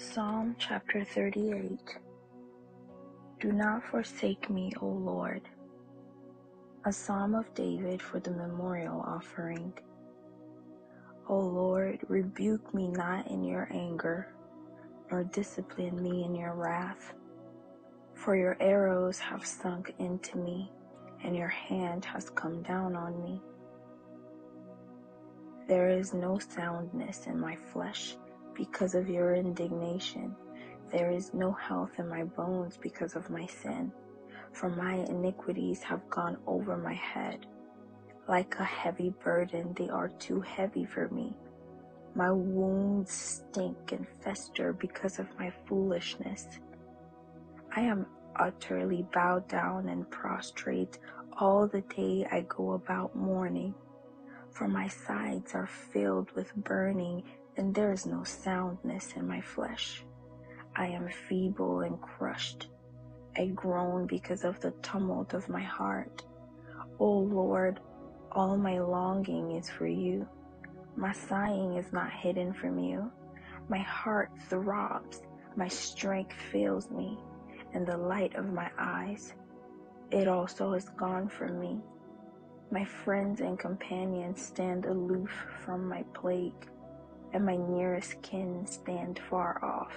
Psalm chapter 38 Do not forsake me, O Lord. A psalm of David for the memorial offering. O Lord, rebuke me not in your anger, nor discipline me in your wrath. For your arrows have sunk into me, and your hand has come down on me. There is no soundness in my flesh because of your indignation. There is no health in my bones because of my sin, for my iniquities have gone over my head. Like a heavy burden, they are too heavy for me. My wounds stink and fester because of my foolishness. I am utterly bowed down and prostrate all the day I go about mourning, for my sides are filled with burning and there is no soundness in my flesh. I am feeble and crushed. I groan because of the tumult of my heart. O Lord, all my longing is for you. My sighing is not hidden from you. My heart throbs, my strength fails me, and the light of my eyes. It also is gone from me. My friends and companions stand aloof from my plague and my nearest kin stand far off.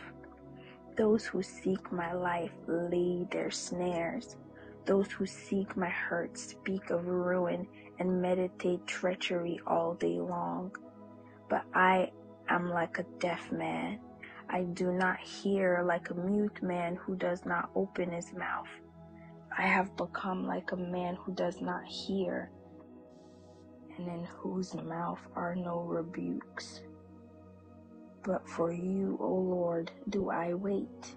Those who seek my life lay their snares. Those who seek my hurt speak of ruin and meditate treachery all day long. But I am like a deaf man. I do not hear like a mute man who does not open his mouth. I have become like a man who does not hear, and in whose mouth are no rebukes. But for you, O Lord, do I wait.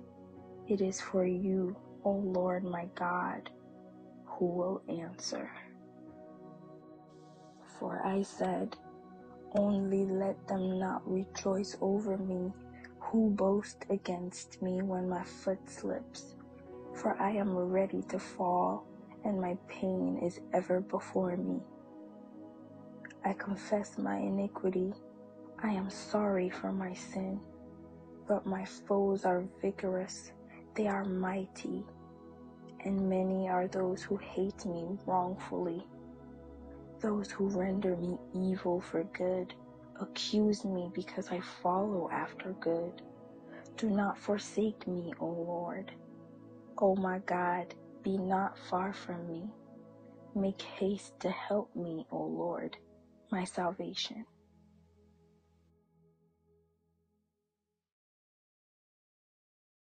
It is for you, O Lord my God, who will answer. For I said, Only let them not rejoice over me who boast against me when my foot slips. For I am ready to fall, and my pain is ever before me. I confess my iniquity I am sorry for my sin, but my foes are vigorous, they are mighty, and many are those who hate me wrongfully. Those who render me evil for good accuse me because I follow after good. Do not forsake me, O Lord. O my God, be not far from me. Make haste to help me, O Lord, my salvation.